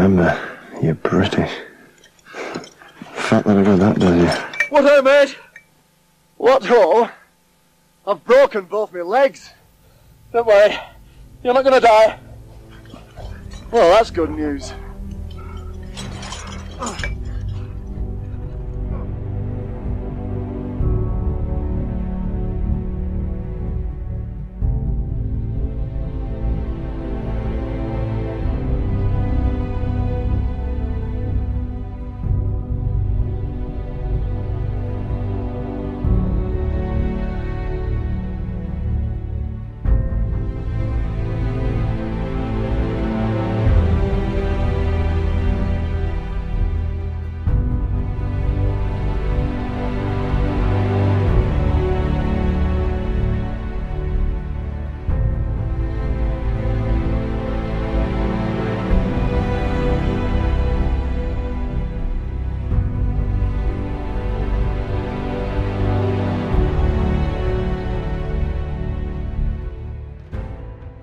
remember, you're British. That I got that, does you? What ho, mate? What ho? I've broken both my legs. Don't worry, you're not gonna die. Well, that's good news.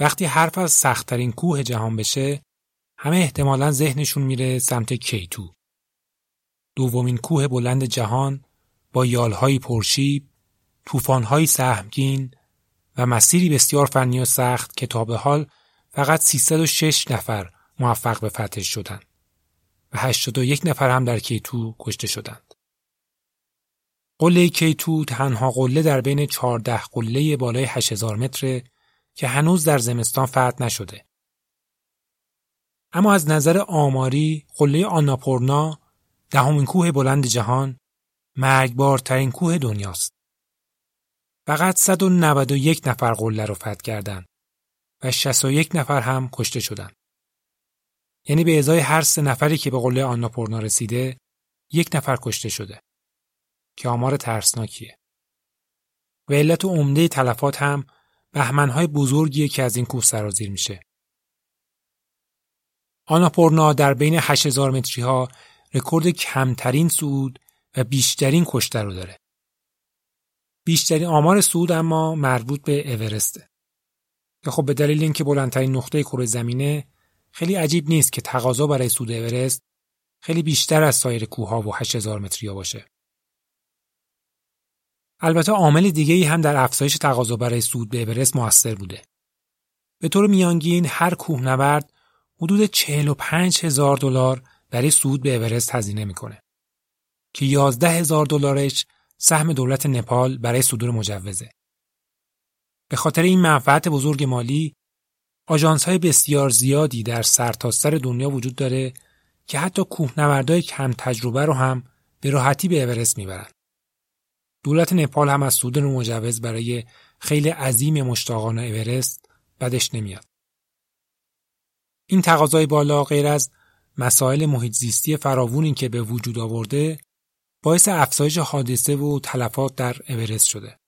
وقتی حرف از سختترین کوه جهان بشه همه احتمالا ذهنشون میره سمت K2. دومین کوه بلند جهان با یالهایی پرشیب، طوفانهایی سهمگین و مسیری بسیار فنی و سخت که تا به حال فقط 306 نفر موفق به فتحش شدند و 81 نفر هم در K2 کشته شدند. قله K2 تنها قله در بین 14 قله بالای 8000 متر که هنوز در زمستان فتح نشده. اما از نظر آماری قله آناپورنا دهمین کوه بلند جهان مرگبارترین کوه دنیاست. فقط 191 نفر قله رو فتح کردند و 61 نفر هم کشته شدند. یعنی به ازای هر سه نفری که به قله آناپورنا رسیده یک نفر کشته شده که آمار ترسناکیه. و علت عمده تلفات هم بهمنهای بزرگیه که از این کوه سرازیر میشه. آناپورنا در بین 8000 متری ها رکورد کمترین صعود و بیشترین کشته رو داره. بیشترین آمار صعود اما مربوط به اورسته. که خب به دلیل اینکه بلندترین نقطه کره زمینه خیلی عجیب نیست که تقاضا برای صعود اورست خیلی بیشتر از سایر کوهها و 8000 متری ها باشه. البته عامل دیگه ای هم در افزایش تقاضا برای صعود به اورست موثر بوده. به طور میانگین هر کوهنورد حدود 45 هزار دلار برای صعود به اورست هزینه می‌کنه که 11 هزار دلارش سهم دولت نپال برای صدور مجوزه. به خاطر این منفعت بزرگ مالی آژانس های بسیار زیادی در سرتاسر سر دنیا وجود داره که حتی کوهنوردای کم تجربه رو هم به راحتی به اورست می‌برن. دولت نپال هم از صدور مجوز برای خیلی عظیم مشتاقان اورست بدش نمیاد. این تقاضای بالا غیر از مسائل محیط زیستی فراوونی که به وجود آورده باعث افزایش حادثه و تلفات در اورست شده.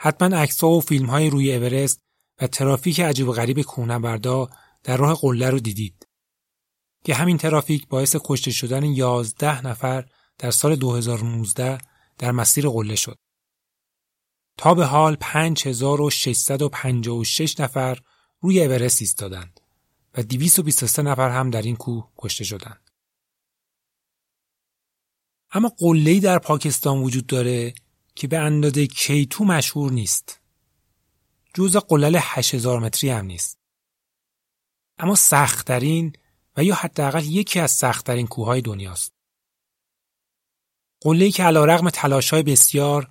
حتما عکس‌ها و فیلم‌های روی اورست و ترافیک عجیب و غریب کوهنوردا در راه قله رو دیدید که همین ترافیک باعث کشته شدن 11 نفر در سال 2019 در مسیر قله شد. تا به حال 5656 نفر روی اورست ایستادند و 223 نفر هم در این کوه کشته شدند. اما قله‌ای در پاکستان وجود داره که به اندازه کیتو مشهور نیست. جز قلل 8000 متری هم نیست. اما سختترین و یا حداقل یکی از سختترین کوههای دنیاست. قله‌ای که علیرغم تلاش‌های بسیار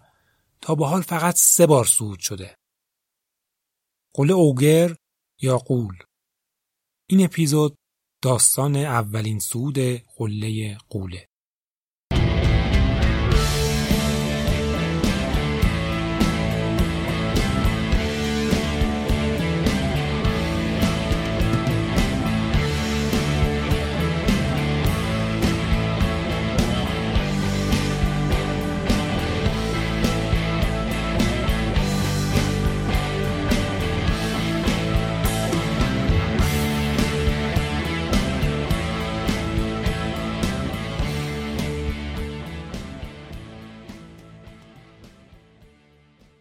تا به حال فقط سه بار صعود شده. قله اوگر یا قول این اپیزود داستان اولین صعود قله قوله.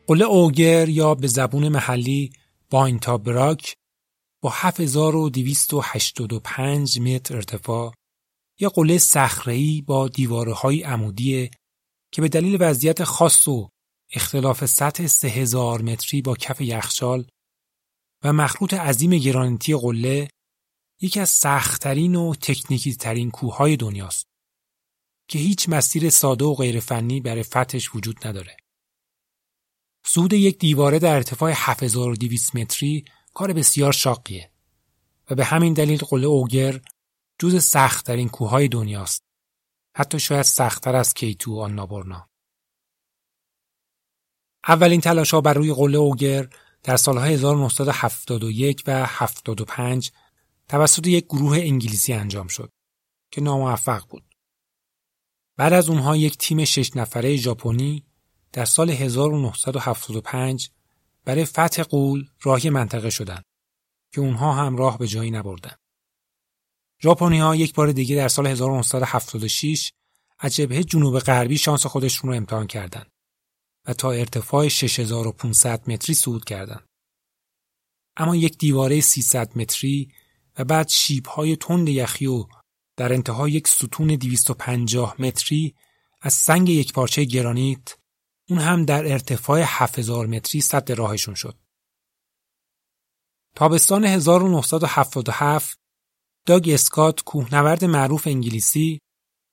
قله اوگر یا به زبون محلی باینتا براک با 7285 متر ارتفاع یا قله صخره‌ای با دیوارهای عمودی که به دلیل وضعیت خاص و اختلاف سطح 3000 متری با کف یخچال و مخروط عظیم گرانیتی قله یکی از سختترین و تکنیکی ترین کوههای دنیاست که هیچ مسیر ساده و غیرفنی برای فتحش وجود نداره. صعود یک دیواره در ارتفاع 7200 متری کار بسیار شاقیه و به همین دلیل قله اوگر جز سختترین کوههای دنیاست. حتی شاید سختتر از کیتو و آنابورنا. اولین تلاش ها بر روی قله اوگر در سالهای 1971 و 75 توسط یک گروه انگلیسی انجام شد که ناموفق بود. بعد از اونها یک تیم شش نفره ژاپنی در سال 1975 برای فتح قول راهی منطقه شدند که اونها هم راه به جایی نبردند. ژاپنی ها یک بار دیگه در سال 1976 از جبهه جنوب غربی شانس خودشون رو امتحان کردند و تا ارتفاع 6500 متری صعود کردند. اما یک دیواره 300 متری و بعد های تند یخی و در انتها یک ستون 250 متری از سنگ یک پارچه گرانیت اون هم در ارتفاع 7000 متری صد راهشون شد. تابستان 1977 داگ اسکات کوهنورد معروف انگلیسی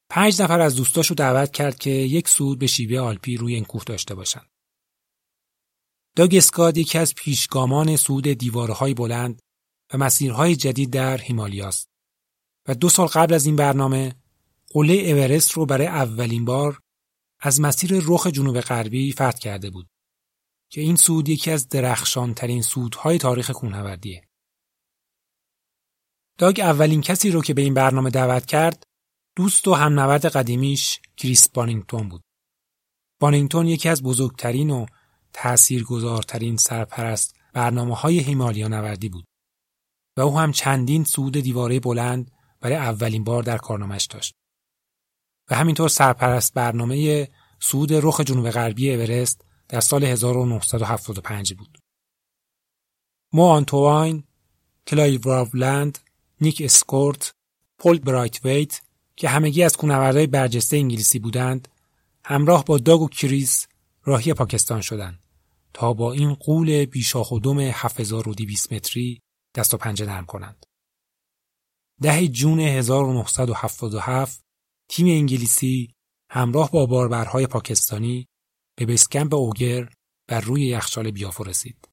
پنج نفر از دوستاش رو دعوت کرد که یک سود به شیوه آلپی روی این کوه داشته باشند. داگ اسکات یکی از پیشگامان سود دیوارهای بلند و مسیرهای جدید در هیمالیاست و دو سال قبل از این برنامه قله اورست رو برای اولین بار از مسیر رخ جنوب غربی فتح کرده بود که این سود یکی از درخشانترین سودهای تاریخ کوهنوردیه. داگ اولین کسی رو که به این برنامه دعوت کرد دوست و همنورد قدیمیش کریس بانینگتون بود. بانینگتون یکی از بزرگترین و تأثیرگذارترین سرپرست برنامه های هیمالیا نوردی بود و او هم چندین سود دیواره بلند برای اولین بار در کارنامش داشت. و همینطور سرپرست برنامه سود رخ جنوب غربی اورست در سال 1975 بود. مو آنتواین، کلای راولند، نیک اسکورت، پول برایت که همگی از کونوردهای برجسته انگلیسی بودند، همراه با داگ و کریس راهی پاکستان شدند تا با این قول بیشاخ و دم 7200 متری دست و پنجه نرم کنند. ده جون 1977 تیم انگلیسی همراه با باربرهای پاکستانی به بسکمپ اوگر بر روی یخچال بیافو رسید.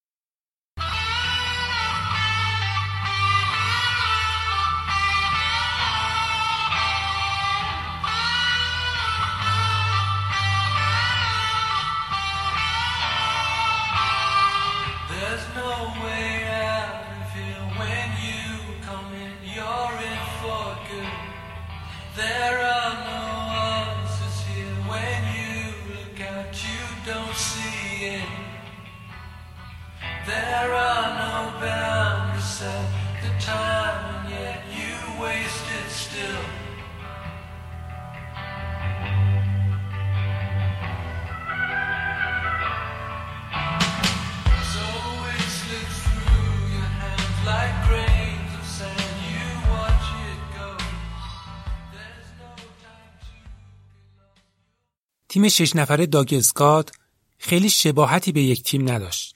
تیم شش نفره داگزگاد خیلی شباهتی به یک تیم نداشت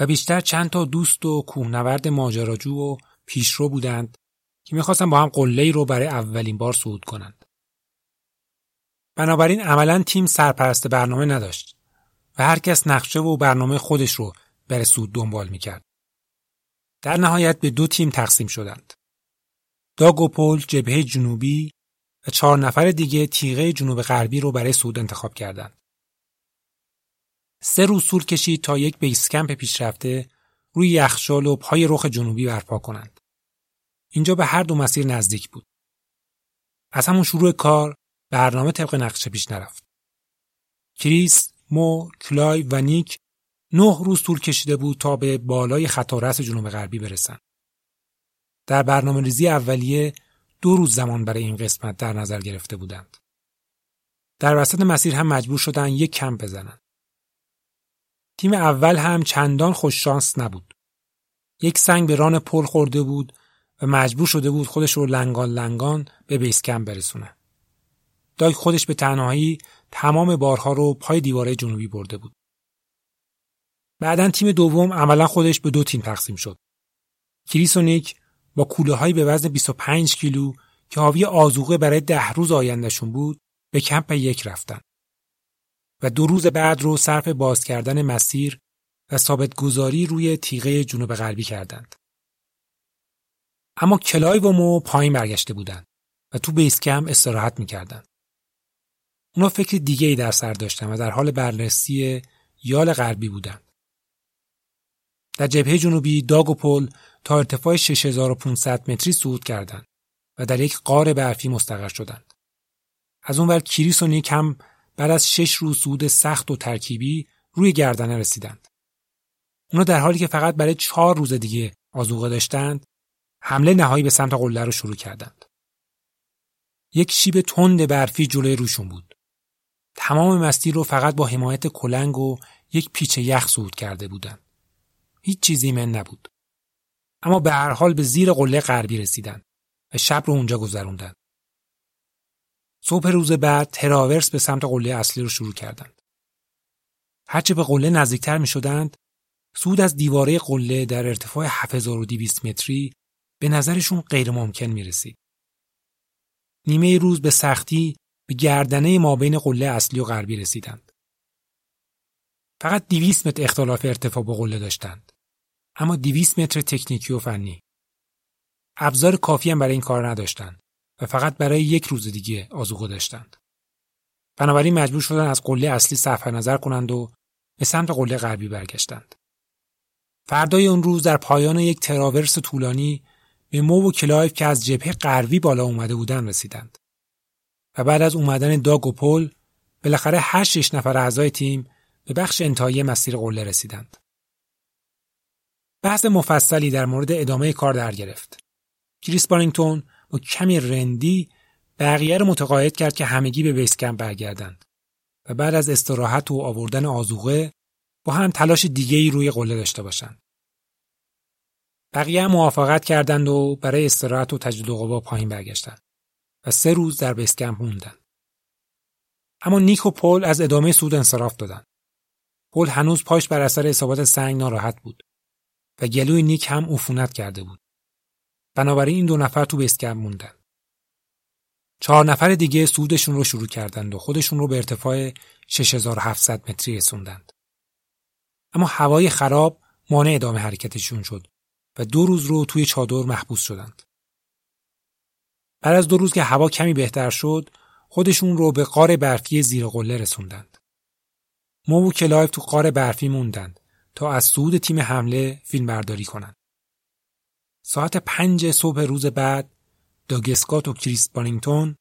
و بیشتر چند تا دوست و کوهنورد ماجراجو و پیشرو بودند که می‌خواستن با هم قله رو برای اولین بار صعود کنند. بنابراین عملا تیم سرپرست برنامه نداشت و هر کس نقشه و برنامه خودش رو برای سود دنبال می‌کرد. در نهایت به دو تیم تقسیم شدند. داگ و پول جبهه جنوبی و چهار نفر دیگه تیغه جنوب غربی رو برای سود انتخاب کردند. سه روز طول کشید تا یک بیس کمپ پیشرفته روی یخچال و پای رخ جنوبی برپا کنند. اینجا به هر دو مسیر نزدیک بود. از همون شروع کار برنامه طبق نقشه پیش نرفت. کریس، مو، کلای و نیک نه روز طول کشیده بود تا به بالای خطارس جنوب غربی برسند. در برنامه ریزی اولیه دو روز زمان برای این قسمت در نظر گرفته بودند. در وسط مسیر هم مجبور شدن یک کمپ بزنند. تیم اول هم چندان خوششانس نبود. یک سنگ به ران پل خورده بود و مجبور شده بود خودش رو لنگان لنگان به بیسکم برسونه. داگ خودش به تنهایی تمام بارها رو پای دیواره جنوبی برده بود. بعدا تیم دوم عملا خودش به دو تیم تقسیم شد. کریس و نیک با کوله هایی به وزن 25 کیلو که حاوی آزوقه برای ده روز آیندهشون بود به کمپ یک رفتن. و دو روز بعد رو صرف باز کردن مسیر و ثابت گذاری روی تیغه جنوب غربی کردند. اما کلای و مو پایین برگشته بودند و تو بیسکم استراحت می‌کردند. اونا فکر دیگه ای در سر داشتن و در حال بررسی یال غربی بودند. در جبهه جنوبی داگ و پل تا ارتفاع 6500 متری صعود کردند و در یک قار برفی مستقر شدند. از اونور کریس و نیک هم بعد از شش روز صعود سخت و ترکیبی روی گردنه رسیدند. اونا در حالی که فقط برای چهار روز دیگه آزوقه داشتند حمله نهایی به سمت قله رو شروع کردند. یک شیب تند برفی جلوی روشون بود. تمام مسیر رو فقط با حمایت کلنگ و یک پیچ یخ صعود کرده بودند. هیچ چیزی من نبود. اما به هر حال به زیر قله غربی رسیدند و شب رو اونجا گذروندند. صبح روز بعد تراورس به سمت قله اصلی رو شروع کردند. هرچه به قله نزدیکتر می شدند، سود از دیواره قله در ارتفاع 7200 متری به نظرشون غیر ممکن می رسید. نیمه روز به سختی به گردنه ما بین قله اصلی و غربی رسیدند. فقط 200 متر اختلاف ارتفاع با قله داشتند. اما 200 متر تکنیکی و فنی. ابزار کافی هم برای این کار نداشتند و فقط برای یک روز دیگه آزوقه داشتند. بنابراین مجبور شدن از قله اصلی صرف نظر کنند و به سمت قله غربی برگشتند. فردای اون روز در پایان یک traverse طولانی به مو و کلایو که از جبهه غربی بالا اومده بودند رسیدند. و بعد از اومدن داگ و پل بالاخره هر شش نفر اعضای تیم به بخش انتهایی مسیر قله رسیدند. بحث مفصلی در مورد ادامه کار در گرفت. کریس بانینگتون با کمی رندی بقیه رو متقاعد کرد که همگی به base camp برگردند و بعد از استراحت و آوردن آذوقه با هم تلاش دیگه ای روی قله داشته باشند. بقیه موافقت کردند و برای استراحت و تجدید قوا پایین برگشتند و سه روز در بیسکم موندند. اما نیک و پل از ادامه سود انصراف دادند. پل هنوز پاش بر اثر اصابات سنگ ناراحت بود و گلوی نیک هم عفونت کرده بود. بنابراین این دو نفر تو بیسکم موندن. چهار نفر دیگه سودشون رو شروع کردند و خودشون رو به ارتفاع 6700 متری رسوندند. اما هوای خراب مانع ادامه حرکتشون شد و دو روز رو توی چادر محبوس شدند. بعد از دو روز که هوا کمی بهتر شد خودشون رو به غار برفی زیر قله رسوندند. مو و کلایو تو غار برفی موندند تا از صعود تیم حمله فیلم برداری کنند. ساعت پنج صبح روز بعد داگ اسکات و کریس بانینگتون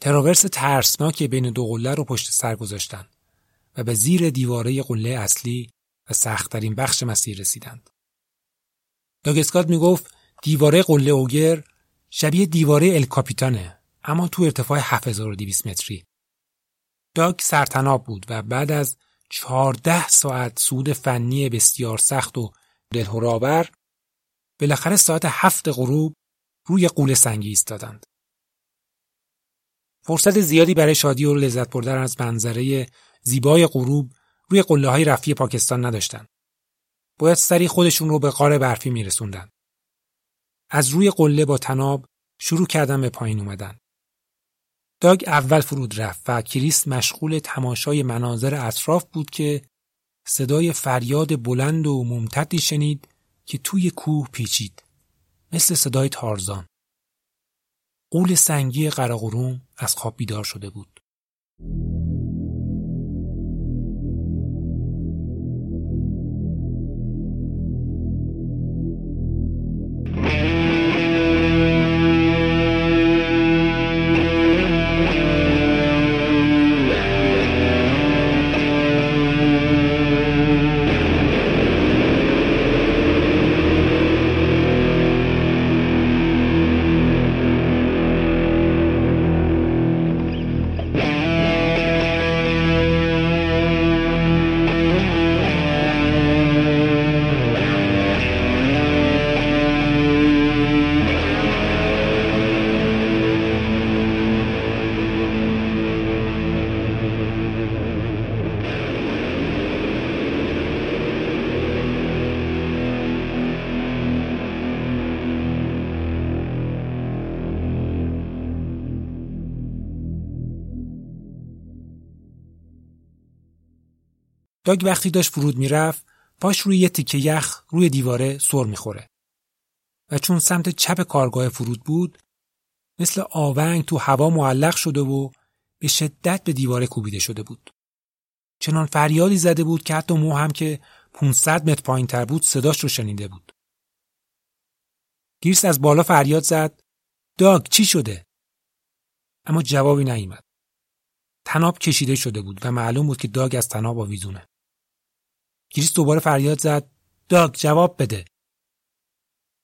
تراورس ترسناک بین دو قله رو پشت سر گذاشتند و به زیر دیواره قله اصلی و سختترین بخش مسیر رسیدند. داگسکات می‌گفت دیواره قله اوگر شبیه دیواره الکاپیتانه اما تو ارتفاع 7200 متری. داگ سرتناب بود و بعد از 14 ساعت سود فنی بسیار سخت و دلهرآور بالاخره ساعت هفت غروب روی قول سنگی ایستادند. فرصت زیادی برای شادی و لذت بردن از منظره زیبای غروب روی قله های رفی پاکستان نداشتند. باید سری خودشون رو به قار برفی میرسوندن. از روی قله با تناب شروع کردن به پایین اومدن. داگ اول فرود رفت و کریس مشغول تماشای مناظر اطراف بود که صدای فریاد بلند و ممتدی شنید که توی کوه پیچید مثل صدای تارزان. قول سنگی قراقروم از خواب بیدار شده بود. داگ وقتی داشت فرود می‌رفت پاش روی یه تیکه یخ روی دیواره سر می‌خوره و چون سمت چپ کارگاه فرود بود مثل آونگ تو هوا معلق شده و به شدت به دیواره کوبیده شده بود. چنان فریادی زده بود که حتی مو هم که 500 متر پایین تر بود صداش رو شنیده بود. گیرس از بالا فریاد زد داگ چی شده؟ اما جوابی نیامد. تناب کشیده شده بود و معلوم بود که داگ از تناب آویزونه. گیرس دوباره فریاد زد داگ جواب بده.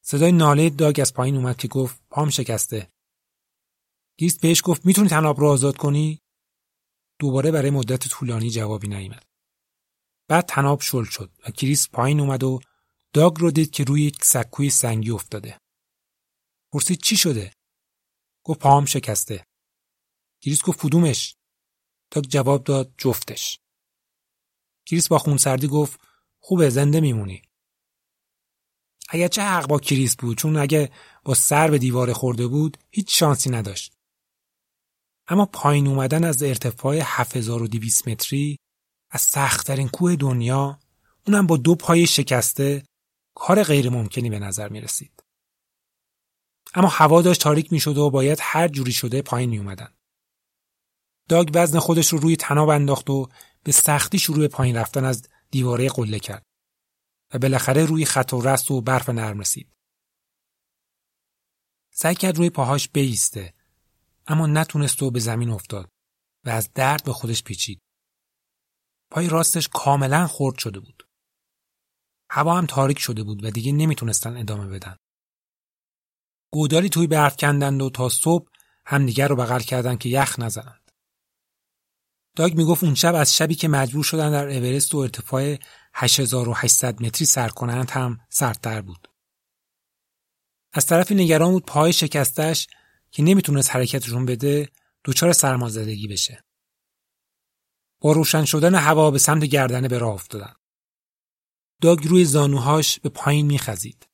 صدای ناله داگ از پایین اومد که گفت پام شکسته. گیرس بهش گفت می‌تونی تناب رو آزاد کنی؟ دوباره برای مدت طولانی جوابی نیامد. بعد تناب شل شد و کریس پایین اومد و داگ رو دید که روی یک سکوی سنگی افتاده. پرسید چی شده؟ گفت پاهم شکسته. کریس گفت کدومش؟ داگ جواب داد جفتش. کریس با خونسردی گفت خوبه زنده میمونی. چه حق با کریس بود چون اگه با سر به دیوار خورده بود هیچ شانسی نداشت. اما پایین اومدن از ارتفاع 7200 متری از سختترین کوه دنیا اونم با دو پای شکسته کار غیر ممکنی به نظر می رسید. اما هوا داشت تاریک می شد و باید هر جوری شده پایین می اومدن. داگ وزن خودش رو روی تناب انداخت و به سختی شروع به پایین رفتن از دیواره قله کرد و بالاخره روی خط و رست و برف نرم رسید. سعی کرد روی پاهاش بیسته اما نتونست و به زمین افتاد و از درد به خودش پیچید. پای راستش کاملا خرد شده بود. هوا هم تاریک شده بود و دیگه نمی‌تونستن ادامه بدن. گودالی توی برف کندند و تا صبح همدیگر رو بغل کردن که یخ نزنند. داگ می‌گفت اون شب از شبی که مجبور شدن در اورست و ارتفاع 8800 متری سر کنند هم سردتر بود. از طرفی نگران بود پای شکستش که نمی‌تونست حرکتشون بده دچار سرمازدگی بشه. با روشن شدن هوا به سمت گردنه به راه افتادن. داگ روی زانوهاش به پایین میخزید.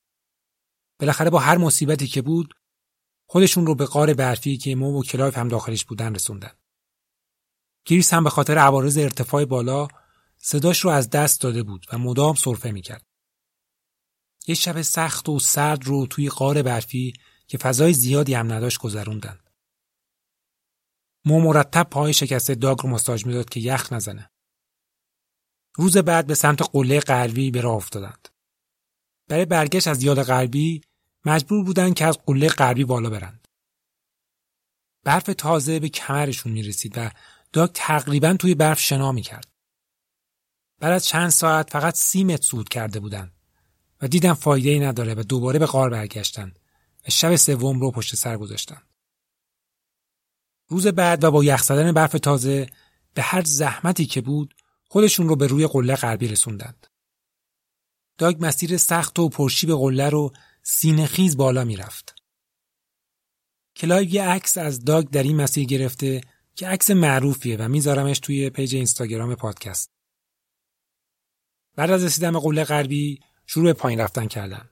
بالاخره با هر مصیبتی که بود خودشون رو به غار برفی که مو و کلایو هم داخلش بودن رسوندن. کریس هم به خاطر عوارض ارتفاع بالا صداش رو از دست داده بود و مدام سرفه می‌کرد. یه شب سخت و سرد رو توی غار برفی که فضای زیادی هم نداشت گذروندن. مو مرتب پای شکسته داگ رو ماساژ می‌داد که یخ نزنه. روز بعد به سمت قله غربی به راه افتادند. برای برگشت از یاد غربی مجبور بودن که از قله غربی بالا برند. برف تازه به کمرشون می رسید و داگ تقریبا توی برف شنا می کرد. بعد از چند ساعت فقط سی متر سود کرده بودند و دیدن فایده ای نداره و دوباره به غار برگشتند و شب سوم رو پشت سر گذاشتن. روز بعد و با یخ زدن برف تازه به هر زحمتی که بود خودشون رو به روی قله غربی رسوندند. داگ مسیر سخت و پرشیب قله رو سینه خیز بالا می‌رفت. کلایو یه عکس از داگ در این مسیر گرفته که عکس معروفیه و میذارمش توی page اینستاگرام پادکست. بعد از رسیدن قله غربی شروع پایین رفتن کردن.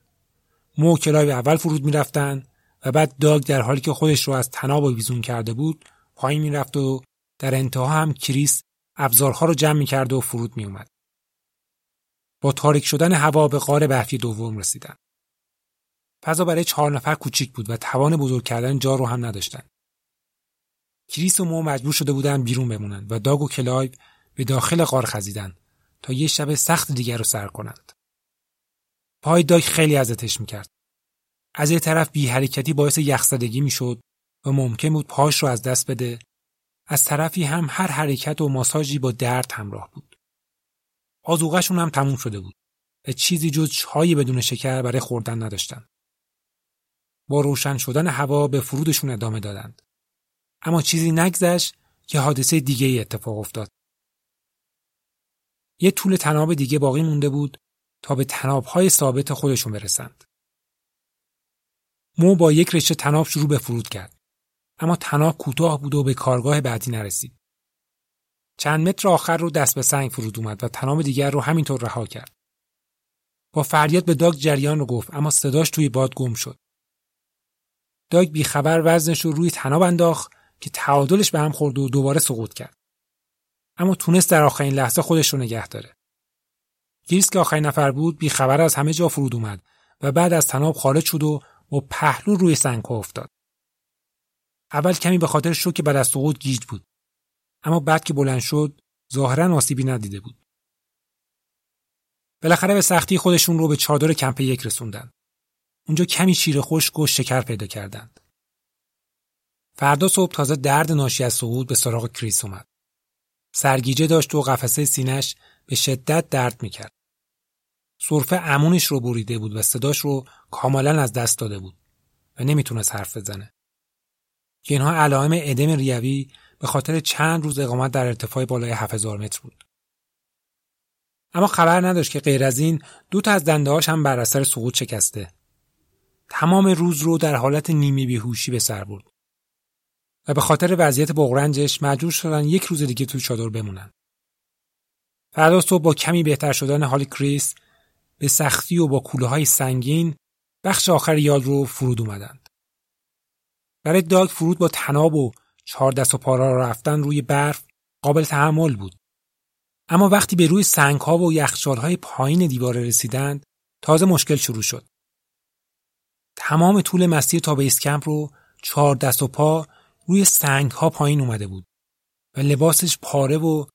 مو و کلایو اول فرود می‌رفتن و بعد داگ در حالی که خودش رو از طناب آویزون کرده بود پایین می‌رفت و در انتها هم کریس ابزارها رو جمع می‌کرد و فرود میومد. با تاریک شدن هوا به غار برفی دوم رسیدن. فضا برای چهار نفر کوچیک بود و توان بزرگ کردن جا رو هم نداشتن. کریس و مو مجبور شده بودن بیرون بمونند و داگ و کلایو به داخل غار خزیدن تا یه شب سخت دیگر رو سر کنند. پای داگ خیلی ازتش می‌کرد. از یه طرف بی حرکتی باعث یخزدگی می‌شد و ممکن بود پاش رو از دست بده. از طرفی هم هر حرکت و ماساژی با درد همراه بود. آزوغشون هم تموم شده بود و چیزی جز چای بدون شکر برای خوردن نداشتن. با روشن شدن هوا به فرودشون ادامه دادند. اما چیزی نگذشت که حادثه دیگه ای اتفاق افتاد. یه طول تناب دیگه باقی مونده بود تا به تنابهای ثابت خودشون برسند. مو با یک رشته تناب شروع به فرود کرد. اما تناب کوتاه بود و به کارگاه بعدی نرسید. چند متر آخر رو دست به سنگ فرود اومد و تناب دیگر رو همینطور رها کرد. با فریاد به داگ جریان رو گفت اما صداش توی باد گم شد. داگ بیخبر وزنش رو روی تناب انداخت که تعادلش به هم خورد و دوباره سقوط کرد. اما تونست در آخرین لحظه خودش رو نگه داره. کریس که آخرین نفر بود بیخبر از همه جا فرود اومد و بعد از تناب خارج شد و با پهلو روی سنگها افتاد. اول کمی به خاطر شوک بعد از سقوط گیج بود. اما بعد که بلند شد ظاهرا آسیبی ندیده بود. بالاخره به سختی خودشون رو به چادر کمپ یک رسوندن. اونجا کمی شیر خشک و شکر پیدا کردند. فردا صبح تازه درد ناشی از سقوط به سراغ کریس اومد. سرگیجه داشت و قفسه سینش به شدت درد می‌کرد. صرفه امونش رو بریده بود و صداش رو کاملا از دست داده بود و نمی‌تونست حرف بزنه. که اینها علائم ادم ریوی به خاطر چند روز اقامت در ارتفاع بالای 7000 متر بود. اما خبر نداشت که غیر از این دو تا از دندهاش هم بر اثر سقوط شکسته. تمام روز رو در حالت نیمی بیهوشی به سر برد. و به خاطر وضعیت بغرنجش مجبور شدن یک روز دیگه توی چادر بمونن. فردا صبح با کمی بهتر شدن حال کریس به سختی و با کوله های سنگین بخش آخر یاد رو فرود اومدند. برای داگ فرود با تناب و چهار دست و پارا رفتن روی برف قابل تحمل بود. اما وقتی به روی سنگ ها و یخچال های پایین دیواره رسیدند تازه مشکل شروع شد. تمام طول مسیر تا به اسکمپ رو چهار دست و پا روی سنگ ها پایین اومده بود و لباسش پاره و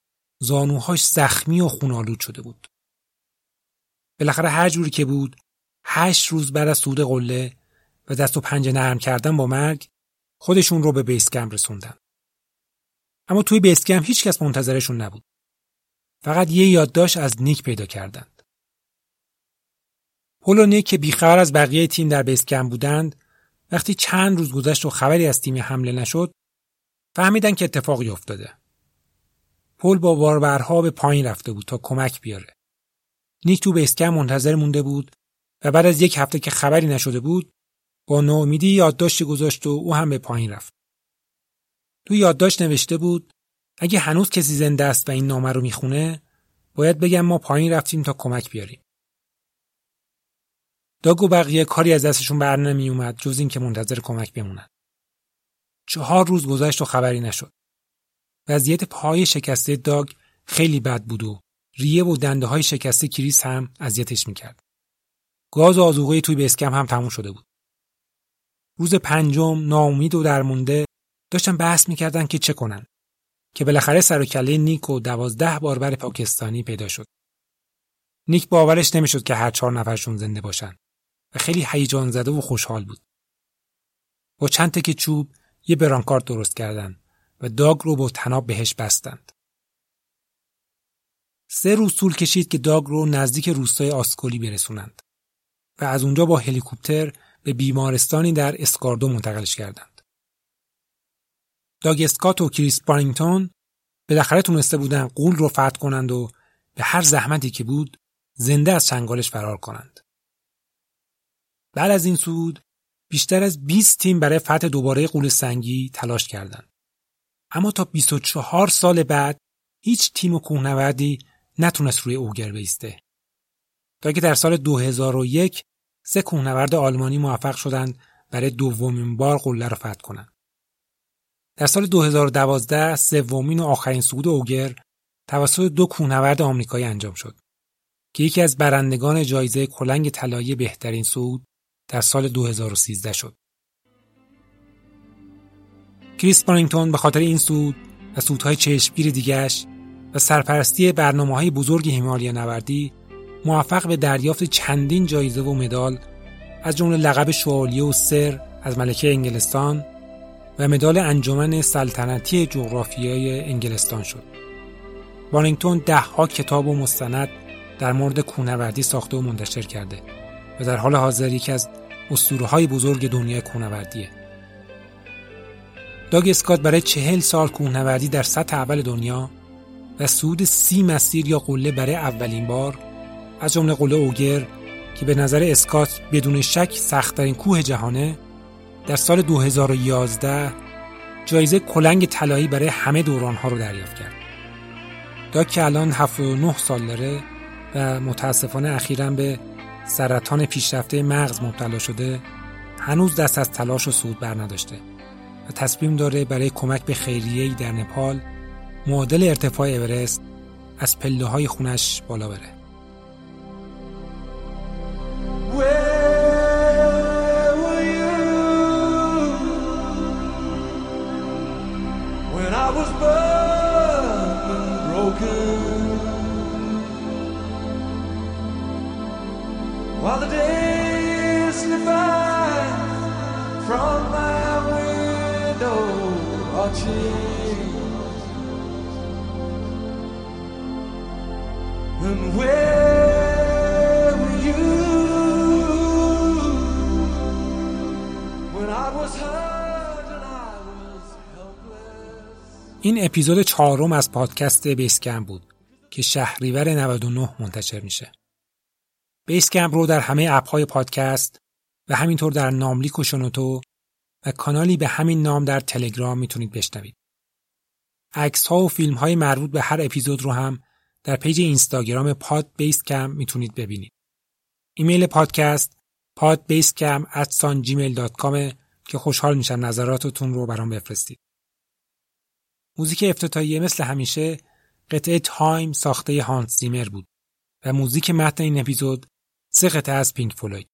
زانوهاش زخمی و خونالود شده بود. بالاخره هر جوری که بود هشت روز بعد از سود قله و دست و پنجه نرم کردن با مرگ خودشون رو به بیسکم رسوندن. اما توی بیسکم هیچ کس منتظرشون نبود. فقط یه یادداشت از نیک پیدا کردند. پول و نیک که بیخبر از بقیه تیم در بیسکم بودند وقتی چند روز گذشت و خبری از تیم حمله نشد فهمیدن که اتفاقی افتاده. پل با باربرها به پایین رفته بود تا کمک بیاره. نیک تو بیسکم منتظر مونده بود و بعد از یک هفته که خبری نشده بود با نومیدی یادداشتی گذاشت و او هم به پایین رفت. تو یادداشت نوشته بود اگه هنوز کسی زنده است و این نامه رو می‌خونه باید بگم ما پایین رفتیم تا کمک بیاریم. داگ و بقیه کاری از دستشون بر نمی اومد جز اینکه منتظر کمک بمونن. چهار روز گذشت و خبری نشد. وضعیت پای شکسته داگ خیلی بد بود و ریه و دنده های شکسته کریس هم اذیتش می‌کرد. گاز و آزوغه توی اسکم هم تموم شده بود. روز پنجم ناامید و درمونده داشتن بحث می‌کردن که چه کنن که بالاخره سر و کله نیک و دوازده باربر پاکستانی پیدا شد. نیک باورش نمی‌شد که هر چهار نفرشون زنده باشن و خیلی هیجان زده و خوشحال بود. با چند تک چوب یه برانکارد درست کردن و داگ رو با تناب بهش بستند. سه روز طول کشید که داگ رو نزدیک روستای آسکولی برسونند و از اونجا با هلیکوپتر به بیمارستانی در اسکاردو منتقلش کردند. داگ اسکات و کریس بارینگتون بالاخره تونسته بودن قول رو فتح کنند و به هر زحمتی که بود زنده از چنگالش فرار کنند. بعد از این سود بیشتر از 20 تیم برای فتح دوباره قول سنگی تلاش کردند. اما تا 24 سال بعد هیچ تیم و کوهنوردی نتونست روی اوگر بیسته. تا که در سال 2001 سه کوهنورد آلمانی موفق شدند برای دومین بار قله را فتح کنند. در سال 2012 سومین و آخرین صعود اوگر توسط دو کوهنورد آمریکایی انجام شد که یکی از برندگان جایزه کلنگ طلایی بهترین صعود در سال 2013 شد. کریس بارینگتون به خاطر این سود و سودهای چشمگیر دیگرش و سرپرستی برنامه های بزرگ هیمالیا نوردی موفق به دریافت چندین جایزه و مدال از جمله لقب شوالیه و سر از ملکه انگلستان و مدال انجمن سلطنتی جغرافیای انگلستان شد. بارینگتون ده ها کتاب و مستند در مورد کوهنوردی ساخته و منتشر کرده و در حال حاضر یکی از اسطوره های بزرگ دنیای کوهنوردیه. داگ اسکات برای چهل سال کوهنوردی در سطح اول دنیا و سود سی مسیر یا قله برای اولین بار از جمله قله اوگر که به نظر اسکات بدون شک سختترین کوه جهانه در سال 2011 جایزه کلنگ طلایی برای همه دورانها رو دریافت کرد. داگ که الان 79 سال داره و متاسفانه اخیرا به سرطان پیشرفته مغز مبتلا شده هنوز دست از تلاش و سود بر نداشته و تصمیم داره برای کمک به خیریه‌ای در نپال معادل ارتفاع اورست از پله های خونش بالا بره. اپیزود چهارم از پادکست base camp بود که شهریور 99 منتشر میشه. base camp رو در همه app های پادکست و همینطور در ناملیک و شنوتو و کانالی به همین نام در تلگرام می‌تونید بشنوید. عکس ها و فیلم های مربوط به هر اپیزود رو هم در page اینستاگرام pod base camp می‌تونید ببینید. ایمیل پادکست podbasecam@gmail.com که خوشحال میشم نظراتتون رو برام بفرستید. موزیک افتتاحیه مثل همیشه قطعه Time ساخته هانس زیمر بود و موزیک متن این اپیزود سه قطعه از پینک فلوید.